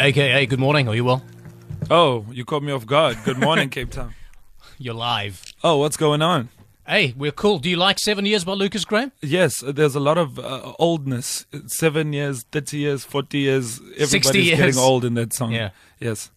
AKA, good morning. Are you well? Oh, you caught me off guard. Good morning, Cape Town. You're live. Oh, what's going on? Hey, we're cool. Do you like Seven Years by Lukas Graham? Yes, there's a lot of uh, oldness. Seven years, 30 years, 40 years. Everybody's years. getting old in that song. Yeah. Yes.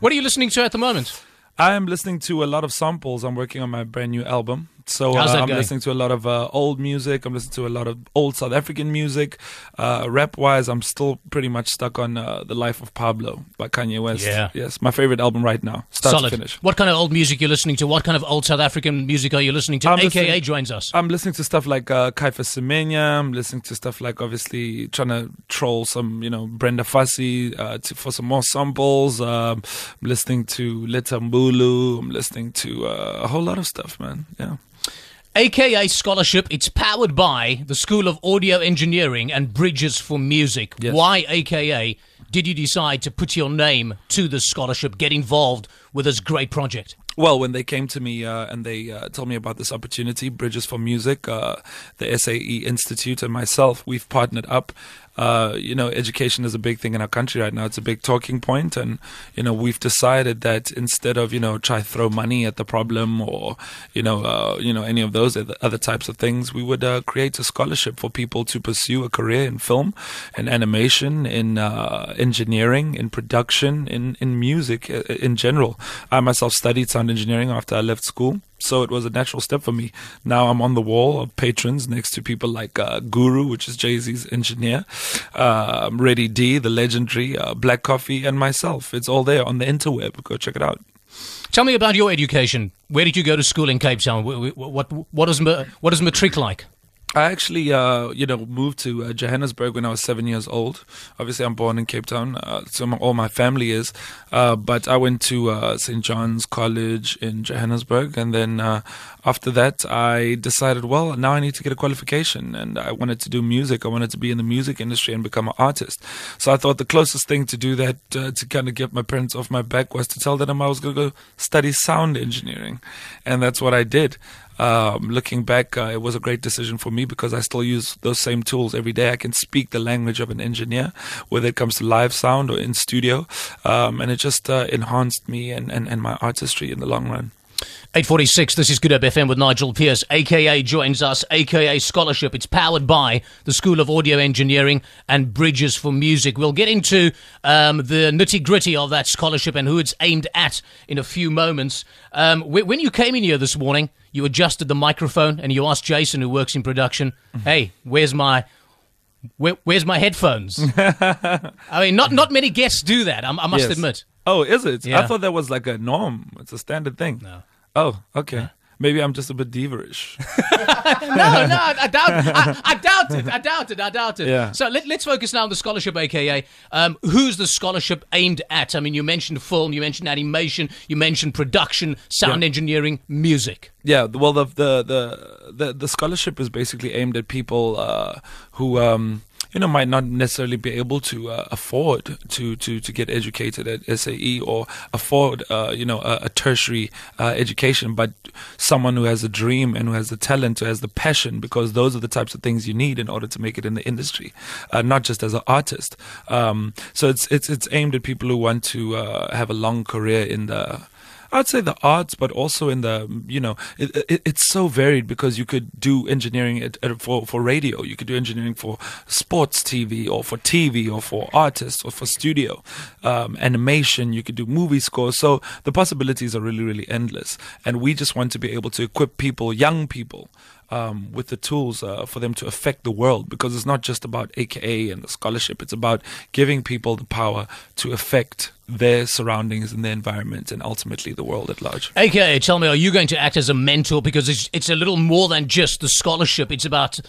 What are you listening to at the moment? I am listening to a lot of samples. I'm working on my brand new album. So uh, I'm going? listening to a lot of uh, old music. I'm listening to a lot of old South African music. Uh, rap wise, I'm still pretty much stuck on uh, The Life of Pablo by Kanye West. Yeah. Yes, my favorite album right now, start Solid. to finish. What kind of old music you're listening to? What kind of old South African music are you listening to? I'm AKA listening- joins us. I'm listening to stuff like uh, Caiphus Semenya. I'm listening to stuff like obviously trying to troll some, you know, Brenda Fassie uh, to, for some more samples. Um, I'm listening to Letta Mbulu. I'm listening to uh, a whole lot of stuff, man. Yeah. AKA Scholarship, it's powered by the School of Audio Engineering and Bridges for Music. Yes. Why AKA did you decide to put your name to this scholarship, get involved with this great project? Well, when they came to me uh, and they uh, told me about this opportunity, Bridges for Music, uh, the SAE Institute, and myself, we've partnered up. Uh, you know, education is a big thing in our country right now. It's a big talking point, and you know, we've decided that instead of you know try throw money at the problem or you know, uh, you know any of those other types of things, we would uh, create a scholarship for people to pursue a career in film, in animation, in uh, engineering, in production, in in music uh, in general. I myself studied sound engineering after I left school. So it was a natural step for me. Now I'm on the wall of patrons next to people like uh, Guru, which is Jay Z's engineer, uh, Ready D, the legendary, uh, Black Coffee, and myself. It's all there on the interweb. Go check it out. Tell me about your education. Where did you go to school in Cape Town? Wh- wh- What what is, what is matric like? I actually, uh, you know, moved to uh, Johannesburg when I was seven years old. Obviously, I'm born in Cape Town, uh, so my, all my family is. Uh, but I went to uh, St. John's College in Johannesburg, and then uh, after that, I decided, well, now I need to get a qualification, and I wanted to do music. I wanted to be in the music industry and become an artist. So I thought the closest thing to do that, to kind of get my parents off my back, was to tell them I was going to go study sound engineering, and that's what I did. Um, looking back, uh, it was a great decision for me because I still use those same tools every day. I can speak the language of an engineer, whether it comes to live sound or in studio, um, and it just uh, enhanced me and, and, and my artistry in the long run. 846, this is Good Hope FM with Nigel Pierce. AKA joins us, AKA Scholarship. It's powered by the School of Audio Engineering and Bridges for Music. We'll get into um, the nitty gritty of that scholarship and who it's aimed at in a few moments. Um, when you came in here this morning, you adjusted the microphone and you asked Jason, who works in production, hey, where's my. Where, where's my headphones? I mean, not not many guests do that. I, I must Yes. admit. Oh, is it? Yeah. I thought that was like a norm. It's a standard thing. No. Oh, okay. Maybe I'm just a bit diva-ish. no, no, I, I doubt. I, I doubt it. I doubt it. I doubt it. Yeah. So let, let's focus now on the scholarship, aka um, who's the scholarship aimed at? I mean, you mentioned film, you mentioned animation, you mentioned production, sound Yeah. engineering, music. Yeah, well, the the the the, the scholarship is basically aimed at people uh, who. Um, you know, might not necessarily be able to uh, afford to, to, to get educated at SAE or afford, uh, you know, a, a tertiary uh, education, but someone who has a dream and who has the talent, who has the passion, because those are the types of things you need in order to make it in the industry, uh, not just as an artist. Um, so it's it's it's aimed at people who want to uh, have a long career in the I'd say the arts, but also in the you know it, it, it's so varied because you could do engineering at, at, for for radio, you could do engineering for sports TV or for TV or for artists or for studio um, animation. You could do movie scores. So the possibilities are really really endless, and we just want to be able to equip people, young people. Um, with the tools uh, for them to affect the world because it's not just about AKA and the scholarship, it's about giving people the power to affect their surroundings and their environment and ultimately the world at large. AKA, tell me, are you going to act as a mentor because it's it's a little more than just the scholarship. It's about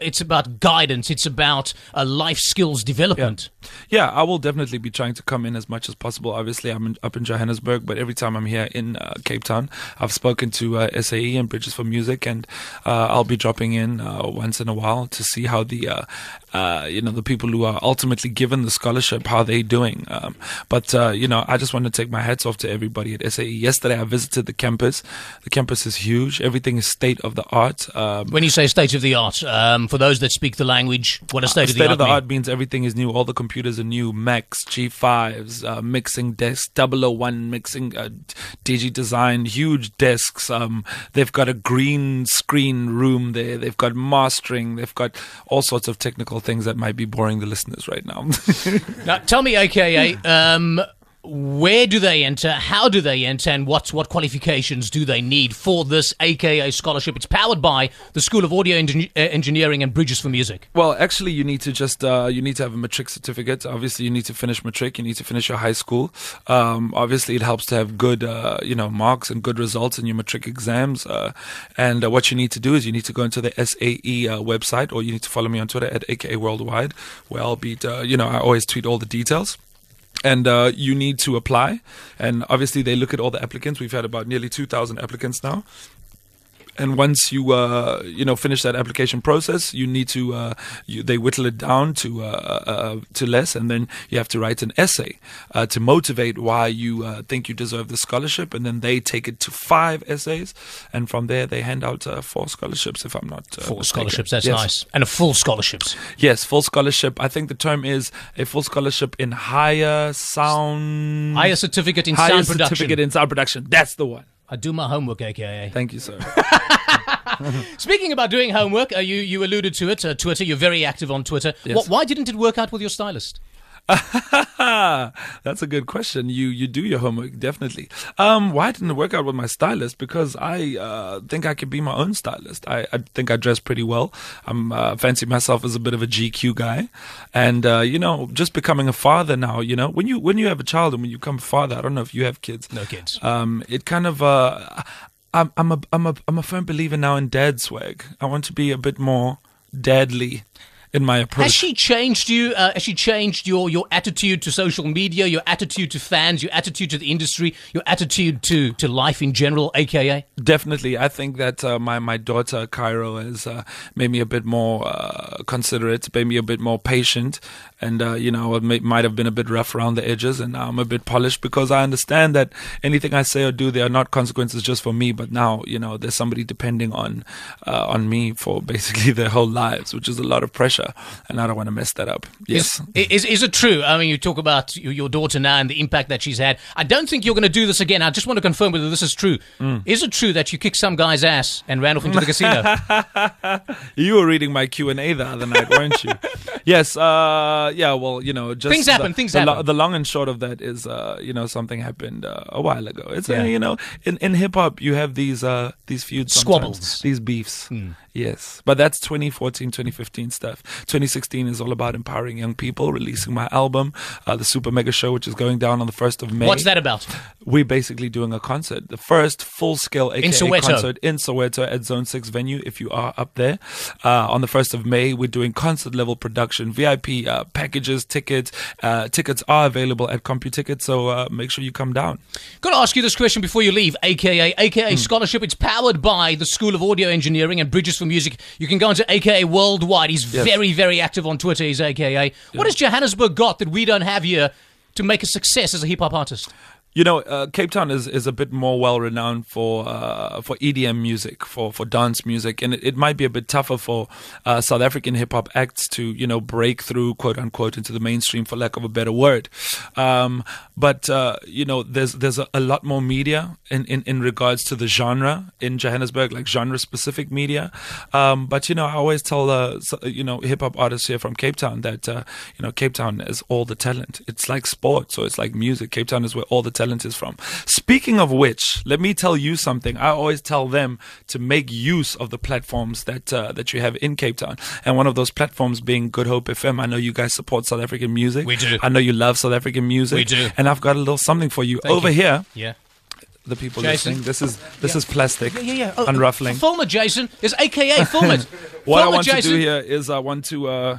it's about guidance. It's about uh, life skills development. Yeah, I will definitely be trying to come in as much as possible. Obviously, I'm in, up in Johannesburg, but every time I'm here in uh, Cape Town, I've spoken to uh, SAE and Bridges for Music, and uh, I'll be dropping in uh, once in a while to see how the uh, uh, you know the people who are ultimately given the scholarship how are they're doing. Um, but uh, you know, I just want to take my hats off to everybody at SAE. Yesterday, I visited the campus. The campus is huge. Everything is state of the art. Um, When you say state of the art, um, for those that speak the language, what a state, of the State art of the mean? art means everything is new. All the computers are new. Macs, G5s, uh, mixing desks, 001 mixing, uh, Digidesign, huge desks. Um, they've got a green screen room there. They've got mastering. They've got all sorts of technical things that might be boring the listeners right now. Now, tell me, AKA, um, where do they enter? How do they enter? And what what qualifications do they need for this AKA scholarship? It's powered by the School of Audio uh, Engineering and Bridges for Music. Well, actually, you need to just uh, you need to have a matric certificate. Obviously, you need to finish matric. You need to finish your high school. Um, obviously, it helps to have good uh, you know marks and good results in your matric exams. Uh, and uh, what you need to do is you need to go into the SAE uh, website, or you need to follow me on Twitter at AKA Worldwide, where I'll be you know I always tweet all the details and uh, you need to apply. And obviously, they look at all the applicants. We've had about nearly 2,000 applicants now. And once you uh, you know finish that application process, you need to uh, you, they whittle it down to uh, uh, to less, and then you have to write an essay uh, to motivate why you uh, think you deserve the scholarship, and then they take it to five essays, and from there they hand out uh, four scholarships. If I'm not uh, Full mistaken. scholarships, that's Yes. nice. And a full scholarships. Yes, full scholarship. I think the term is a full scholarship in higher sound. Higher certificate in higher sound production. certificate in sound production. That's the one. I do my homework, AKA. Thank you, sir. Speaking about doing homework, uh, you, you alluded to it, uh, Twitter. You're very active on Twitter. Yes. Wh- why didn't it work out with your stylist? That's a good question. You you do your homework definitely. Um, why didn't it work out with my stylist? Because I uh, think I could be my own stylist. I, I think I dress pretty well. I'm uh, fancy myself as a bit of a GQ guy, and uh, you know, just becoming a father now. You know, when you when you have a child and when you become a father, I don't know if you have kids. No kids. Um, it kind of uh, I'm I'm a I'm a I'm a firm believer now in dad swag. I want to be a bit more dadly in my approach. Has she changed you? Uh, has she changed your, your attitude to social media, your attitude to fans, your attitude to the industry, your attitude to, to life in general, aka? Definitely, I think that uh, my my daughter Kairo has uh, made me a bit more uh, considerate, made me a bit more patient, and uh, you know, I may, might have been a bit rough around the edges, and now I'm a bit polished because I understand that anything I say or do, there are not consequences just for me, but now you know, there's somebody depending on uh, on me for basically their whole lives, which is a lot of pressure, and I don't want to mess that up. Yes. Is, is, is it true? I mean, you talk about your your daughter now and the impact that she's had. I don't think you're going to do this again. I just want to confirm whether this is true. Mm. Is it true that you kicked some guy's ass and ran off into the casino? You were reading my Q and A the other night, weren't you? yes. Uh, yeah. Well, you know, just Things the- happen, things the, happen. the long and short of that is, uh, you know, something happened uh, a while ago. It's uh, Yeah. you know, in in hip hop, you have these uh these feuds, Squabbles. These beefs. Yes, but that's 2014, 2015 stuff. 2016 is all about empowering young people, releasing my album, uh, the Super Mega Show, which is going down on the first of May. What's that about? We're basically doing a concert, the first full scale AKA Soweto. concert in Soweto at Zone 6 venue if you are up there. Uh, on the 1st of May, we're doing concert level production, VIP uh, packages, tickets. Uh, tickets are available at CompuTicket, so uh, make sure you come down. Got to ask you this question before you leave, aka Hmm. aka scholarship. It's powered by the School of Audio Engineering and Bridges for Music. You can go into aka Worldwide. He's Yes. very very active on Twitter. He's aka. What has Johannesburg got that we don't have here to make a success as a hip hop artist? You know, uh, Cape Town is, is a bit more well renowned for uh, for EDM music, for, for dance music, and it, it might be a bit tougher for uh, South African hip hop acts to you know break through quote unquote into the mainstream, for lack of a better word. Um, but uh, you know, there's there's a, a lot more media in, in, in regards to the genre in Johannesburg, like genre specific media. Um, but you know, I always tell you know hip hop artists here from Cape Town that uh, you know Cape Town is all the talent. It's like sport, so it's like music. Cape Town is where all the is from. Speaking of which, let me tell you something. I always tell them to make use of the platforms that uh, that you have in Cape Town, and one of those platforms being Good Hope FM. I know you guys support South African music. We do. I know you love South African music. We do. And I've got a little something for you Thank over you. here. Yeah. The people Jason. listening. This is this is plastic. Yeah, yeah, yeah. Oh, unruffling. Film it, Jason. Is AKA film it. What I Film want to do here is I want to uh,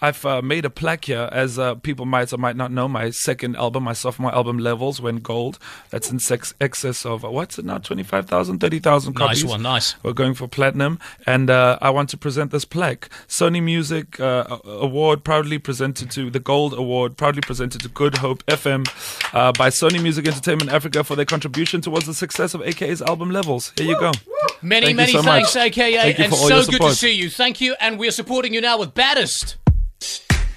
I've uh, made a plaque here, as uh, people might or might not know. My second album, my sophomore album, Levels, went gold. That's in sex- excess of uh, what's it now, 25,000, 30,000 copies. Nice one, nice. We're going for platinum, and uh, I want to present this plaque. Sony Music uh, Award proudly presented to the Gold Award, proudly presented to Good Hope FM uh, by Sony Music Entertainment Africa for their contribution towards the success of AKA's album Levels. Here you go. Many, Thank many so thanks, much. AKA, Thank you and for all so your good to see you. Thank you, and we're supporting you now with Baddest.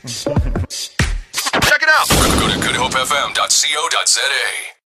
Check it out. Go to goodhopefm.co.za.